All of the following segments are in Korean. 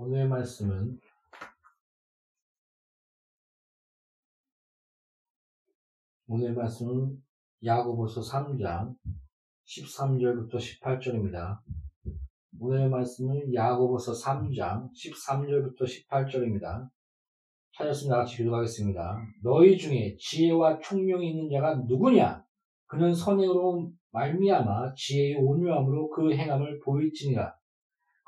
오늘의 말씀은 오늘의 말씀은 야고보서 3장 13절부터 18절입니다. 오늘의 말씀은 야고보서 3장 13절부터 18절입니다. 찾았으면 같이 기도하겠습니다. 너희 중에 지혜와 총명이 있는 자가 누구냐? 그는 선행으로 말미암아 지혜의 온유함으로 그 행함을 보일지니라.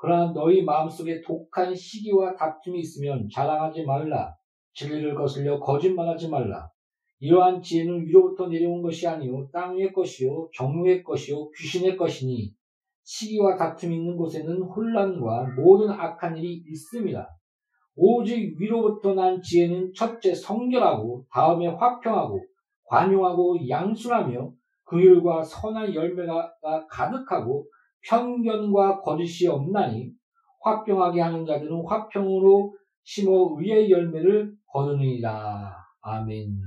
그러나 너희 마음속에 독한 시기와 다툼이 있으면 자랑하지 말라. 진리를 거슬려 거짓말하지 말라. 이러한 지혜는 위로부터 내려온 것이 아니요 땅의 것이요 정욕의 것이요 귀신의 것이니 시기와 다툼이 있는 곳에는 혼란과 모든 악한 일이 있습니다. 오직 위로부터 난 지혜는 첫째 성결하고 다음에 화평하고 관용하고 양순하며 긍휼과 선한 열매가 가득하고 편견과 거짓이 없나니 화평하게 하는 자들은 화평으로 심어 의의 열매를 거두니라. 아멘.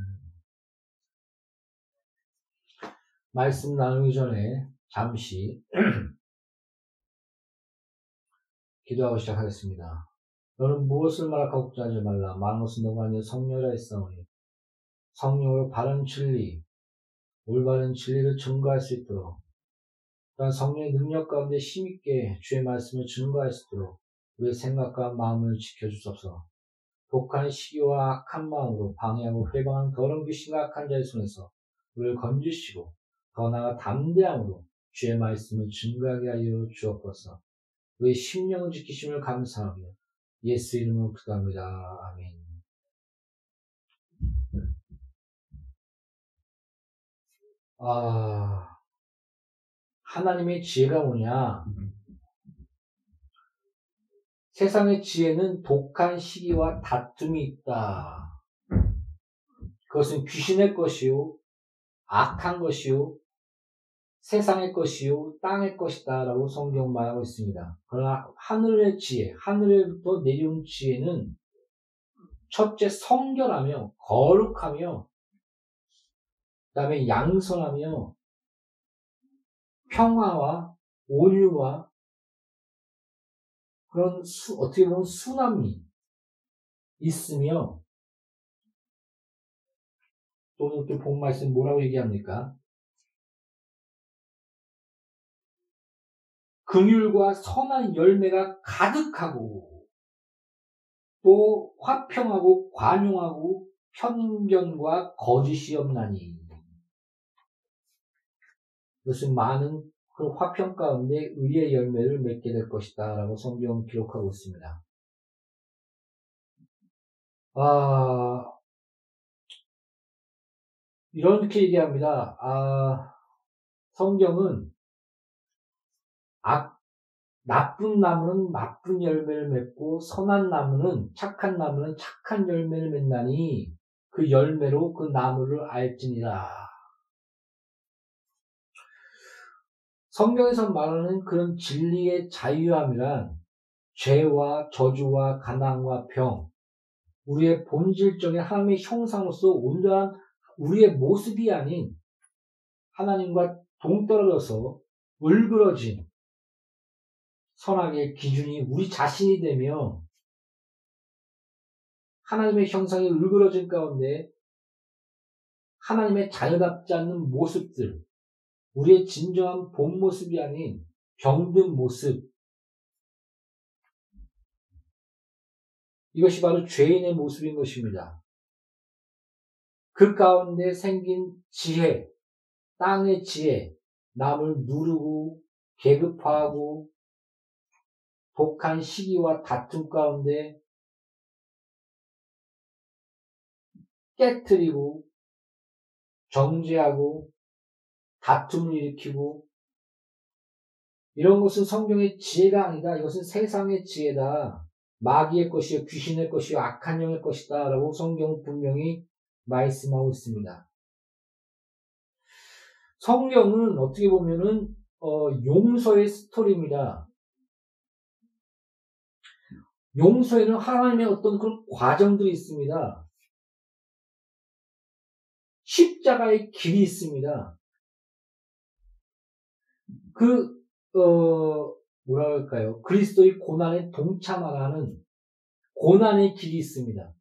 말씀 나누기 전에 잠시 기도하고 시작하겠습니다. 너는 무엇을 말하고 걱정하지 말라. 많은 것은 너가 아니여 성령이라 했사오니 성령으로 바른 진리, 올바른 진리를 증거할 수 있도록 또한 성령의 능력 가운데 힘있게 주의 말씀을 증거할 수 있도록 우리의 생각과 마음을 지켜주소서. 독한 시기와 악한 마음으로 방해하고 회방하는 더러운 귀신과 악한 자의 손에서 우리를 건지시고 더 나아가 담대함으로 주의 말씀을 증거하게 하여 주옵소서. 우리의 심령을 지키심을 감사하며 예수 이름으로 기도합니다. 아멘. 아, 하나님의 지혜가 뭐냐? 세상의 지혜는 독한 시기와 다툼이 있다. 그것은 귀신의 것이요, 악한 것이요, 세상의 것이요, 땅의 것이다. 라고 성경 말하고 있습니다. 그러나 하늘의 지혜, 하늘에부터 내려온 지혜는 첫째 성결하며, 거룩하며, 그 다음에 양선하며, 평화와 온유와 그런 수, 어떻게 보면 순함이 있으며 또는 또 복말씀 뭐라고 얘기합니까? 긍휼과 선한 열매가 가득하고 또 화평하고 관용하고 편견과 거짓이 없나니 이것은 많은 그 화평 가운데 의의 열매를 맺게 될 것이다. 라고 성경은 기록하고 있습니다. 아, 이렇게 얘기합니다. 아, 성경은 악, 나쁜 나무는 나쁜 열매를 맺고 선한 나무는 착한 나무는 착한 열매를 맺나니 그 열매로 그 나무를 알지니라. 성경에서 말하는 그런 진리의 자유함이란 죄와 저주와 가난과 병, 우리의 본질적인 하나님의 형상으로서 온전한 우리의 모습이 아닌 하나님과 동떨어져서 울그러진 선악의 기준이 우리 자신이 되며 하나님의 형상이 울그러진 가운데 하나님의 자녀답지 않는 모습들, 우리의 진정한 본 모습이 아닌 병든 모습. 이것이 바로 죄인의 모습인 것입니다. 그 가운데 생긴 지혜, 땅의 지혜, 남을 누르고 계급화하고 독한 시기와 다툼 가운데 깨뜨리고 정죄하고 다툼을 일으키고 이런 것은 성경의 지혜가 아니다. 이것은 세상의 지혜다. 마귀의 것이요, 귀신의 것이요, 악한 영의 것이다. 라고 성경은 분명히 말씀하고 있습니다. 성경은 어떻게 보면은, 어, 용서의 스토리입니다. 용서에는 하나님의 어떤 그런 과정들이 있습니다. 십자가의 길이 있습니다. 그, 어, 뭐라 할까요? 그리스도의 고난에 동참하라는 고난의 길이 있습니다.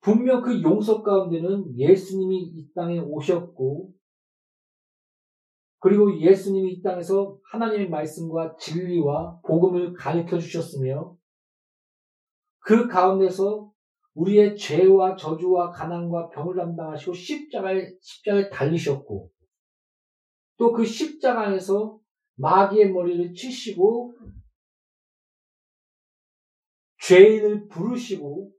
분명 그 용서 가운데는 예수님이 이 땅에 오셨고, 그리고 예수님이 이 땅에서 하나님의 말씀과 진리와 복음을 가르쳐 주셨으며, 그 가운데서 우리의 죄와 저주와 가난과 병을 담당하시고 십자가에, 십자가에 달리셨고, 또 그 십자가 안에서 마귀의 머리를 치시고, 죄인을 부르시고,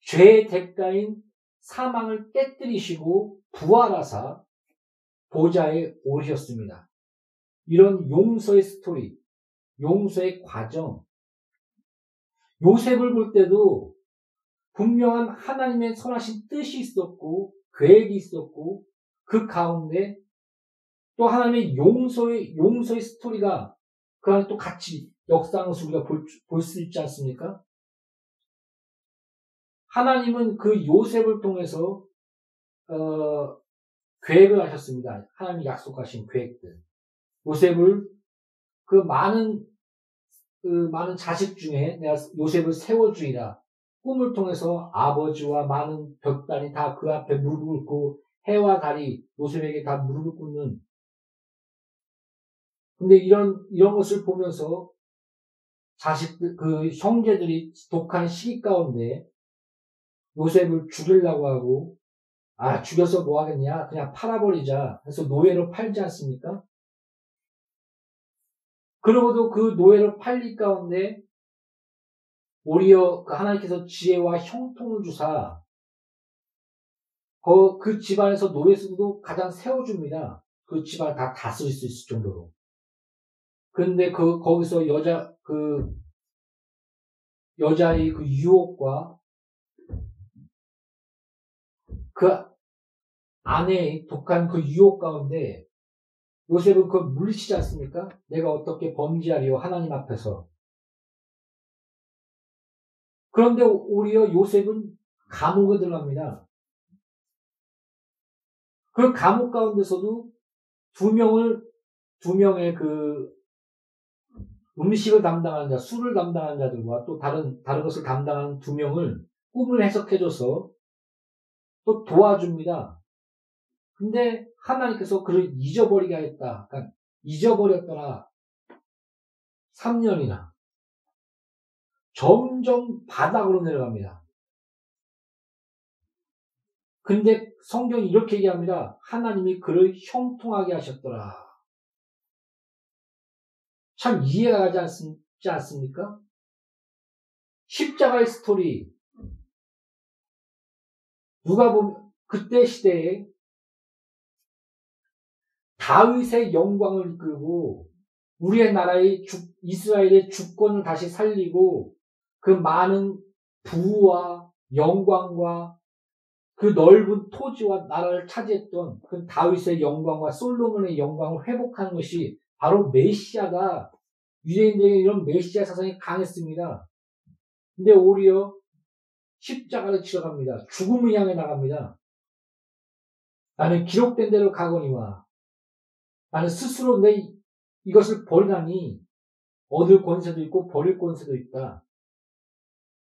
죄의 대가인 사망을 깨뜨리시고 부활하사 보좌에 오르셨습니다. 이런 용서의 스토리, 용서의 과정. 요셉을 볼 때도 분명한 하나님의 선하신 뜻이 있었고, 계획이 있었고, 그 가운데 또 하나님의 용서의, 용서의 스토리가 그 안에 또 같이 역사하는 우리가 볼 수 있지 않습니까? 하나님은 그 요셉을 통해서 어, 계획을 하셨습니다. 하나님이 약속하신 계획들. 요셉을 그 많은 그 많은 자식 중에 내가 요셉을 세워주리라. 꿈을 통해서 아버지와 많은 벽단이 다 그 앞에 무릎을 꿇고 해와 달이 요셉에게 다 무릎을 꿇는. 근데 이런 이런 것을 보면서 자식들 그 형제들이 독한 시기 가운데 요셉을 죽이려고 하고 아 죽여서 뭐 하겠냐 그냥 팔아버리자 해서 노예로 팔지 않습니까? 그러고도 그 노예로 팔릴 가운데 오히려 그 하나님께서 지혜와 형통을 주사 그, 그 집안에서 노예 수도 가장 세워줍니다. 그 집안을 다 다스릴 수 있을 정도로. 그런데 그 거기서 여자 그 여자의 그 유혹과 그 안에 독한 그 유혹 가운데 요셉은 그 물리치지 않습니까? 내가 어떻게 범죄하리요 하나님 앞에서. 그런데 오히려 요셉은 감옥에 들어갑니다. 그 감옥 가운데서도 두 명을 두 명의 그 음식을 담당하는 자, 술을 담당하는 자들과 또 다른 다른 것을 담당하는 두 명을 꿈을 해석해줘서 또 도와줍니다. 근데 하나님께서 그를 잊어버리게 하겠다. 그러니까 잊어버렸더라. 3년이나. 점점 바닥으로 내려갑니다. 근데 성경이 이렇게 얘기합니다. 하나님이 그를 형통하게 하셨더라. 참 이해가 가지 않습, 않습니까? 십자가의 스토리, 누가 보면 그때 시대에 다윗의 영광을 이끌고 우리의 나라의 주, 이스라엘의 주권을 다시 살리고 그 많은 부와 영광과 그 넓은 토지와 나라를 차지했던 그 다윗의 영광과 솔로몬의 영광을 회복하는 것이 바로 메시아가 유대인들에게 이런 메시아 사상이 강했습니다. 근데 오히려 십자가를 치러 갑니다. 죽음을 향해 나갑니다. 나는 기록된 대로 가거니와 나는 스스로 내 이것을 버리나니 얻을 권세도 있고 버릴 권세도 있다.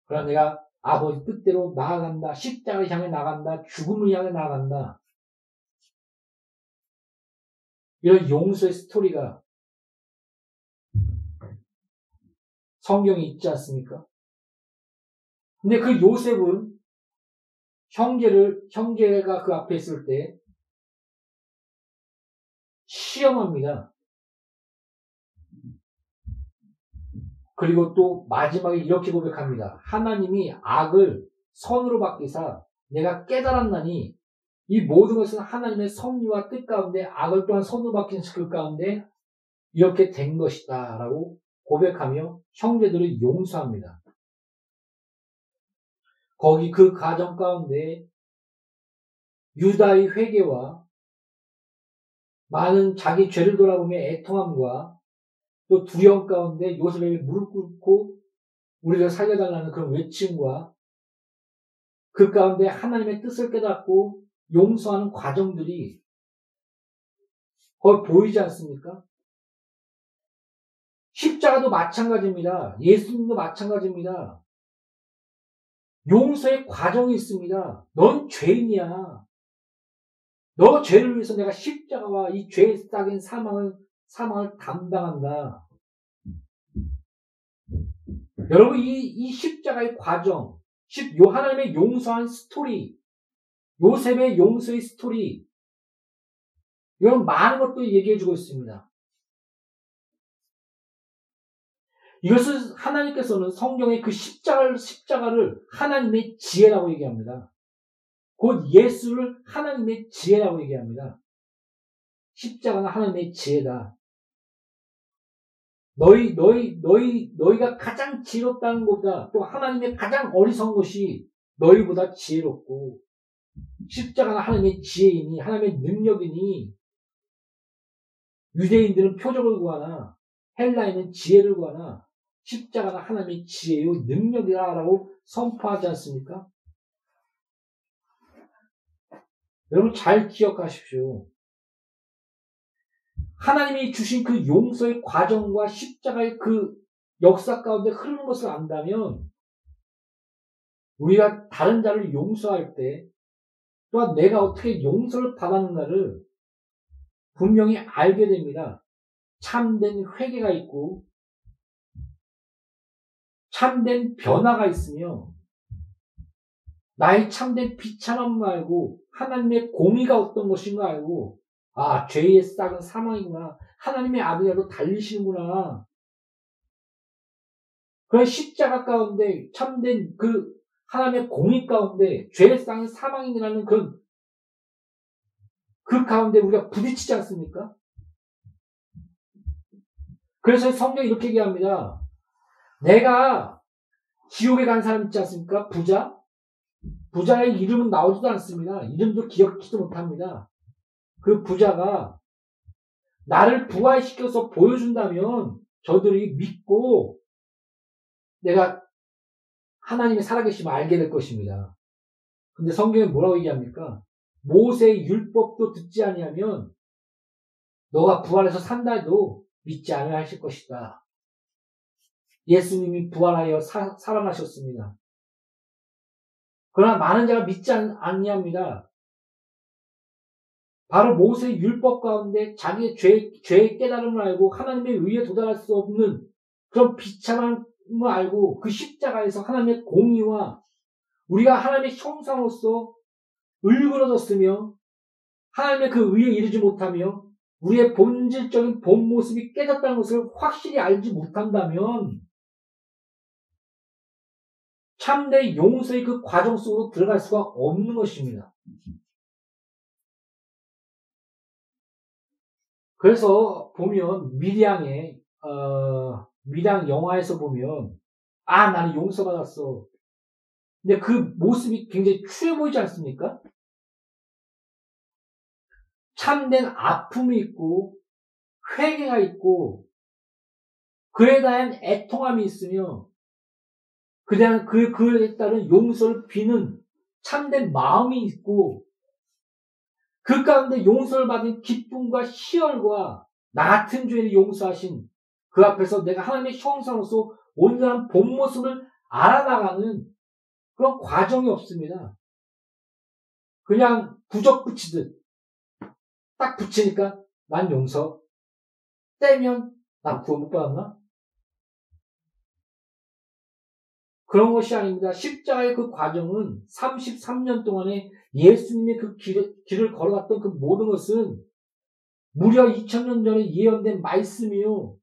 그러나 내가 아버지 뜻대로 나아간다. 십자가를 향해 나간다. 죽음을 향해 나간다. 이런 용서의 스토리가 성경에 있지 않습니까? 근데 그 요셉은 형제를, 형제가 그 앞에 있을 때 시험합니다. 그리고 또 마지막에 이렇게 고백합니다. 하나님이 악을 선으로 바뀌사 내가 깨달았나니 이 모든 것은 하나님의 섭리와 뜻 가운데 악을 또한 선으로 바뀐 그 가운데 이렇게 된 것이다 라고 고백하며 형제들을 용서합니다. 거기 그 가정 가운데 유다의 회개와 많은 자기 죄를 돌아보며 애통함과 또 두려움 가운데 요셉에게 무릎 꿇고 우리를 살려달라는 그런 외침과 그 가운데 하나님의 뜻을 깨닫고 용서하는 과정들이 거기 보이지 않습니까? 십자가도 마찬가지입니다. 예수님도 마찬가지입니다. 용서의 과정이 있습니다. 넌 죄인이야. 너 죄를 위해서 내가 십자가와 이 죄의 싹인 사망을, 사망을 담당한다. 여러분, 이, 이 십자가의 과정, 요 하나님의 용서한 스토리, 요셉의 용서의 스토리, 이런 많은 것도 얘기해주고 있습니다. 이것을 하나님께서는 성경의 그 십자가를, 십자가를 하나님의 지혜라고 얘기합니다. 곧 예수를 하나님의 지혜라고 얘기합니다. 십자가는 하나님의 지혜다. 너희, 너희, 너희, 너희가 가장 지혜롭다는 것보다 또 하나님의 가장 어리석은 것이 너희보다 지혜롭고 십자가는 하나님의 지혜이니 하나님의 능력이니 유대인들은 표적을 구하나 헬라인은 지혜를 구하나 십자가는 하나님의 지혜요 능력이라라고 선포하지 않습니까? 여러분 잘 기억하십시오. 하나님이 주신 그 용서의 과정과 십자가의 그 역사 가운데 흐르는 것을 안다면 우리가 다른 자를 용서할 때 또한 내가 어떻게 용서를 받았는가를 분명히 알게 됩니다. 참된 회개가 있고 참된 변화가 있으며 나의 참된 비참함을 알고 하나님의 공의가 어떤 것인가 알고 아 죄의 싹은 사망이구나 하나님의 아들이라도 달리시는구나 그런 십자가 가운데 참된 그 하나님의 공의 가운데 죄의 싹은 사망이라는 그, 그 가운데 우리가 부딪히지 않습니까? 그래서 성경이 이렇게 얘기합니다. 내가 지옥에 간 사람 있지 않습니까? 부자? 부자의 이름은 나오지도 않습니다. 이름도 기억지도 못합니다. 그 부자가 나를 부활시켜서 보여준다면 저들이 믿고 내가 하나님의 살아계심을 알게 될 것입니다. 근데 성경에 뭐라고 얘기합니까? 모세의 율법도 듣지 아니하면 너가 부활해서 산다 해도 믿지 않을 하실 것이다. 예수님이 부활하여 사, 살아나셨습니다. 그러나 많은 자가 믿지 않, 아니합니다. 바로 모세의 율법 가운데 자기의 죄, 죄의 깨달음을 알고 하나님의 의에 도달할 수 없는 그런 비참함을 알고 그 십자가에서 하나님의 공의와 우리가 하나님의 형상으로서 을그러졌으며 하나님의 그 의에 이르지 못하며 우리의 본질적인 본 모습이 깨졌다는 것을 확실히 알지 못한다면 참된 용서의 그 과정 속으로 들어갈 수가 없는 것입니다. 그래서 보면 미량의 어, 미량 영화에서 보면 아 나는 용서받았어. 근데 그 모습이 굉장히 추해 보이지 않습니까? 참된 아픔이 있고 회개가 있고 그에 대한 애통함이 있으며 그냥 그, 그에 따른 용서를 비는 참된 마음이 있고, 그 가운데 용서를 받은 기쁨과 희열과 나 같은 죄를 용서하신 그 앞에서 내가 하나님의 형상으로서 온전한 본 모습을 알아나가는 그런 과정이 없습니다. 그냥 부적 붙이듯 딱 붙이니까 난 용서 떼면 난 구원 못 받았나? 그런 것이 아닙니다. 십자가의 그 과정은 33년 동안에 예수님의 그 길을, 길을 걸어갔던 그 모든 것은 무려 2000년 전에 예언된 말씀이요.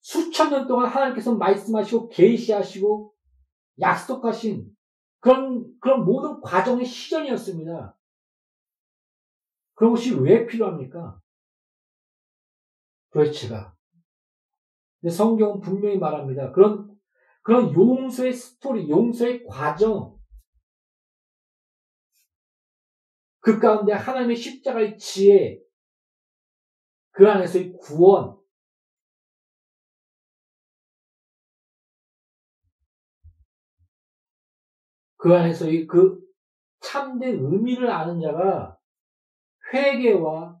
수천 년 동안 하나님께서 말씀하시고 계시하시고 약속하신 그런 그런 모든 과정의 시전이었습니다. 그런 것이 왜 필요합니까? 근데 성경은 분명히 말합니다. 그런 그런 용서의 스토리, 용서의 과정, 그 가운데 하나님의 십자가의 지혜, 그 안에서의 구원, 그 안에서의 그 참된 의미를 아는 자가 회개와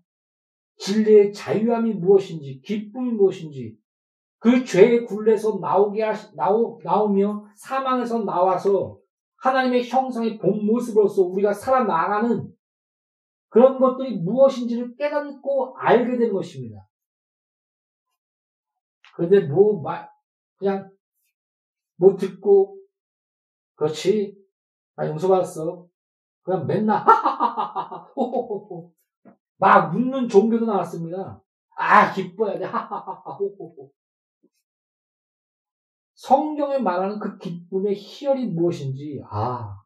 진리의 자유함이 무엇인지, 기쁨이 무엇인지, 그 죄의 굴레에서 나오게 하시, 나오, 나오며 사망에서 나와서 하나님의 형상의 본 모습으로서 우리가 살아나가는 그런 것들이 무엇인지를 깨닫고 알게 되는 것입니다. 그런데 뭐, 말, 그냥, 뭐 듣고, 그렇지, 나 용서받았어. 그냥 맨날, 하하하하하, 호호호호. 막 웃는 종교도 나왔습니다. 아, 기뻐야 돼, 하하하하, 호호호. 성경에 말하는 그 기쁨의 희열이 무엇인지, 아,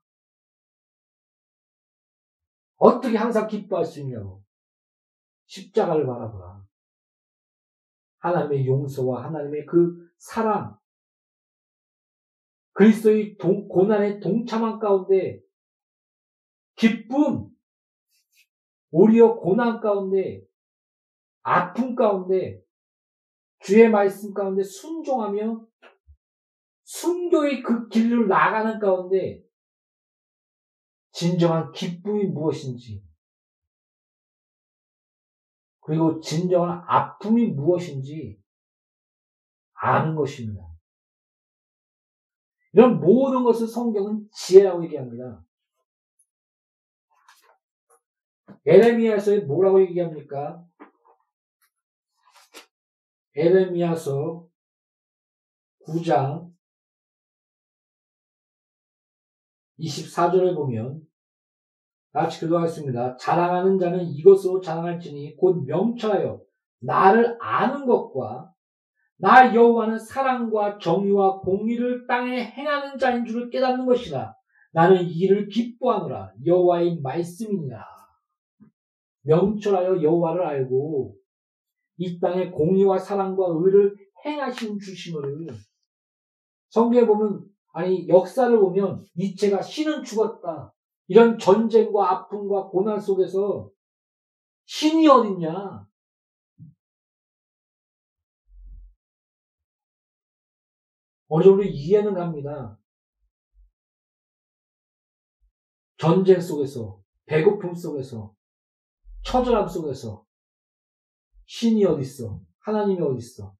어떻게 항상 기뻐할 수 있냐고. 십자가를 바라보라. 하나님의 용서와 하나님의 그 사랑, 그리스도의 동, 고난의 동참한 가운데 기쁨, 오히려 고난 가운데 아픔 가운데 주의 말씀 가운데 순종하며 순교의 그 길을 나가는 가운데 진정한 기쁨이 무엇인지, 그리고 진정한 아픔이 무엇인지 아는 것입니다. 이런 모든 것을 성경은 지혜라고 얘기합니다. 에레미야서에 뭐라고 얘기합니까? 에레미야서 9장 24절을 보면 같이 기도하겠습니다. 자랑하는 자는 이것으로 자랑할지니 곧 명철하여 나를 아는 것과 나 여호와는 사랑과 정의와 공의를 땅에 행하는 자인 줄을 깨닫는 것이라. 나는 이 일을 기뻐하노라. 여호와의 말씀이니라. 명철하여 여호와를 알고 이 땅에 공의와 사랑과 의를 행하신 주심을 성경에 보면 아니 역사를 보면 니체가 신은 죽었다. 이런 전쟁과 아픔과 고난 속에서 신이 어딨냐? 어느 정도 이해는 갑니다. 전쟁 속에서, 배고픔 속에서, 처절함 속에서 신이 어딨어? 하나님이 어딨어?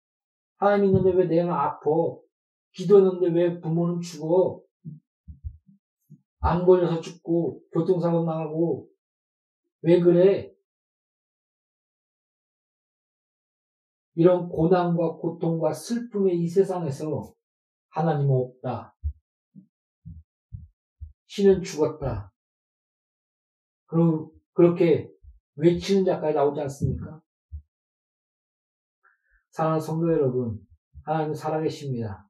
하나님 있는데 왜 내가 아파? 기도했는데 왜 부모는 죽어? 안 걸려서 죽고 교통사고 나가고 왜 그래? 이런 고난과 고통과 슬픔의 이 세상에서 하나님은 없다. 신은 죽었다. 그럼 그렇게 외치는 자까지 나오지 않습니까? 사랑하는 성도 여러분, 하나님은 살아계십니다.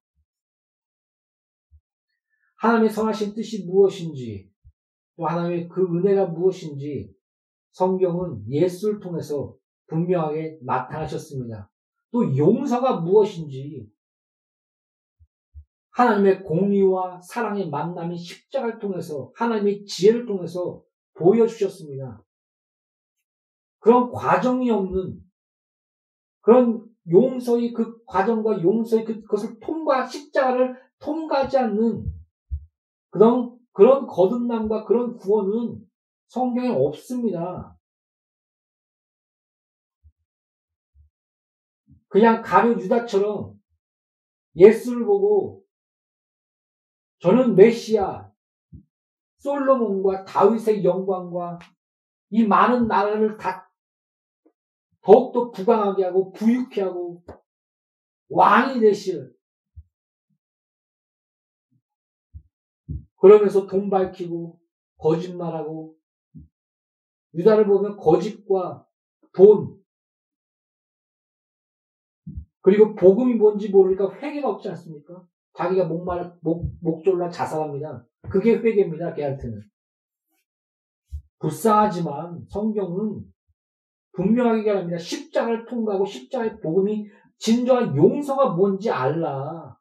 하나님의 선하신 뜻이 무엇인지, 또 하나님의 그 은혜가 무엇인지 성경은 예수를 통해서 분명하게 나타나셨습니다. 또 용서가 무엇인지 하나님의 공의와 사랑의 만남이 십자가를 통해서 하나님의 지혜를 통해서 보여주셨습니다. 그런 과정이 없는 그런 용서의 그 과정과 용서의 그, 그것을 통과 십자가를 통과하지 않는 그런 그런 거듭남과 그런 구원은 성경에 없습니다. 그냥 가룟 유다처럼 예수를 보고 저는 메시아, 솔로몬과 다윗의 영광과 이 많은 나라를 다 더욱더 부강하게 하고 부유케 하고 왕이 되실 그러면서 돈 밝히고 거짓말하고 유다를 보면 거짓과 돈 그리고 복음이 뭔지 모르니까 회개가 없지 않습니까? 자기가 목말, 목, 목졸라 자살합니다. 그게 회개입니다, 걔한테는. 불쌍하지만 성경은 분명하게 얘기합니다. 십자가를 통과하고 십자가의 복음이 진정한 용서가 뭔지 알라.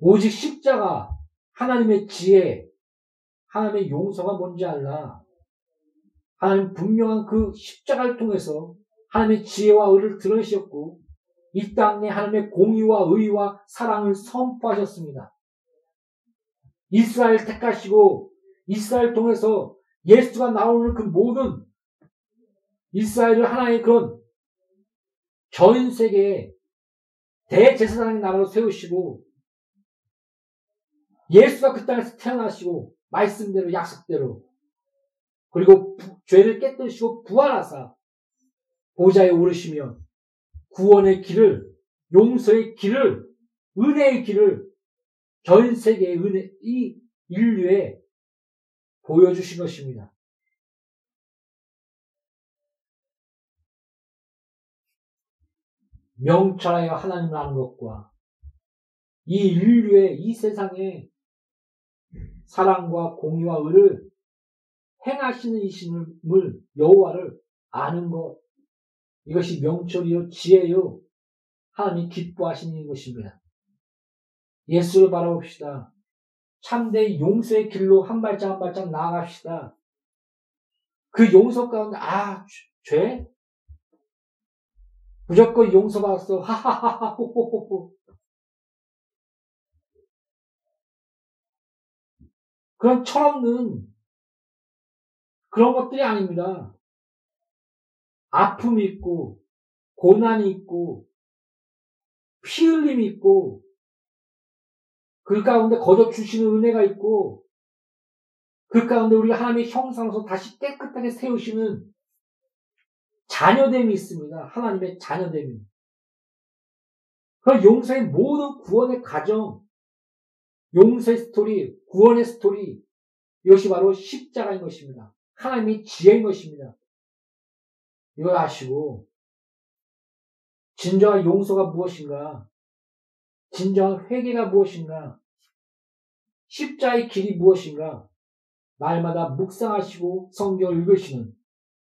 오직 십자가, 하나님의 지혜, 하나님의 용서가 뭔지 알라. 하나님 분명한 그 십자가를 통해서 하나님의 지혜와 의를 드러내셨고 이 땅에 하나님의 공의와 의와 사랑을 선포하셨습니다. 이스라엘 택하시고 이스라엘 통해서 예수가 나오는 그 모든 이스라엘을 하나의 그런 전 세계에 대제사장의 나라로 세우시고 예수가 그 땅에서 태어나시고 말씀대로 약속대로 그리고 부, 죄를 깨뜨리시고 부활하사 보좌에 오르시며 구원의 길을 용서의 길을 은혜의 길을 전 세계의 은혜 이 인류에 보여주신 것입니다. 명철하여 하나님을 아는 것과 이 인류의 이 세상에 사랑과 공의와 의를 행하시는 이신을 여호와를 아는 것 이것이 명철이요 지혜요 하나님 기뻐하시는 것입니다. 예수를 바라봅시다. 참된 용서의 길로 한 발짝 한 발짝 나아갑시다. 그 용서 가운데 아 죄? 무조건 용서받았어. 하하하하 호호호호. 그런 철없는 그런 것들이 아닙니다. 아픔이 있고, 고난이 있고, 피 흘림이 있고, 그 가운데 거저 주시는 은혜가 있고, 그 가운데 우리 하나님의 형상으로서 다시 깨끗하게 세우시는 자녀됨이 있습니다. 하나님의 자녀됨이. 그 용서의 모든 구원의 과정, 용서의 스토리, 구원의 스토리, 이것이 바로 십자가인 것입니다. 하나님의 지혜인 것입니다. 이걸 아시고, 진정한 용서가 무엇인가? 진정한 회개가 무엇인가? 십자가의 길이 무엇인가? 날마다 묵상하시고 성경을 읽으시는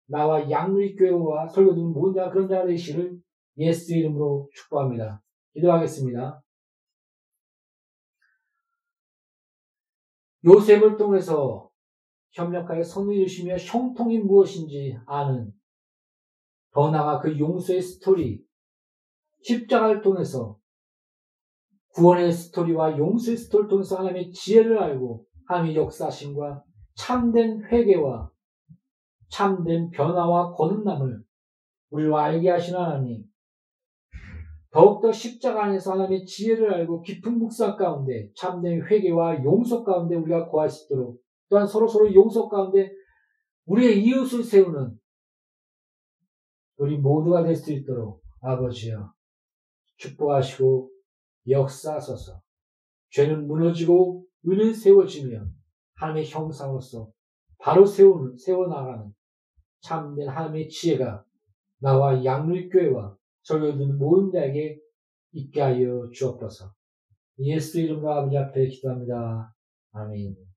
나와 양누리교회와 설교 듣는 모든 자 그런 자가 되시기를 예수 이름으로 축복합니다. 기도하겠습니다. 요셉을 통해서 협력하여 선을 주시며 형통이 무엇인지 아는 더 나아가 그 용서의 스토리, 십자가를 통해서 구원의 스토리와 용서의 스토리를 통해서 하나님의 지혜를 알고 하나님의 역사심과 참된 회개와 참된 변화와 거듭남을 우리와 알게 하신 하나님 더욱더 십자가 안에서 하나님의 지혜를 알고 깊은 묵상 가운데 참된 회개와 용서 가운데 우리가 거할 수 있도록 또한 서로서로 용서 가운데 우리의 이웃을 세우는 우리 모두가 될 수 있도록 아버지여 축복하시고 역사하소서. 죄는 무너지고 은은 세워지며 하나님의 형상으로서 바로 세우, 세워나가는 참된 하나님의 지혜가 나와 양률교회와 저를 듣는 모든 자에게 있게 하여 주옵소서. 예수 이름으로 아버지 앞에 기도합니다. 아멘.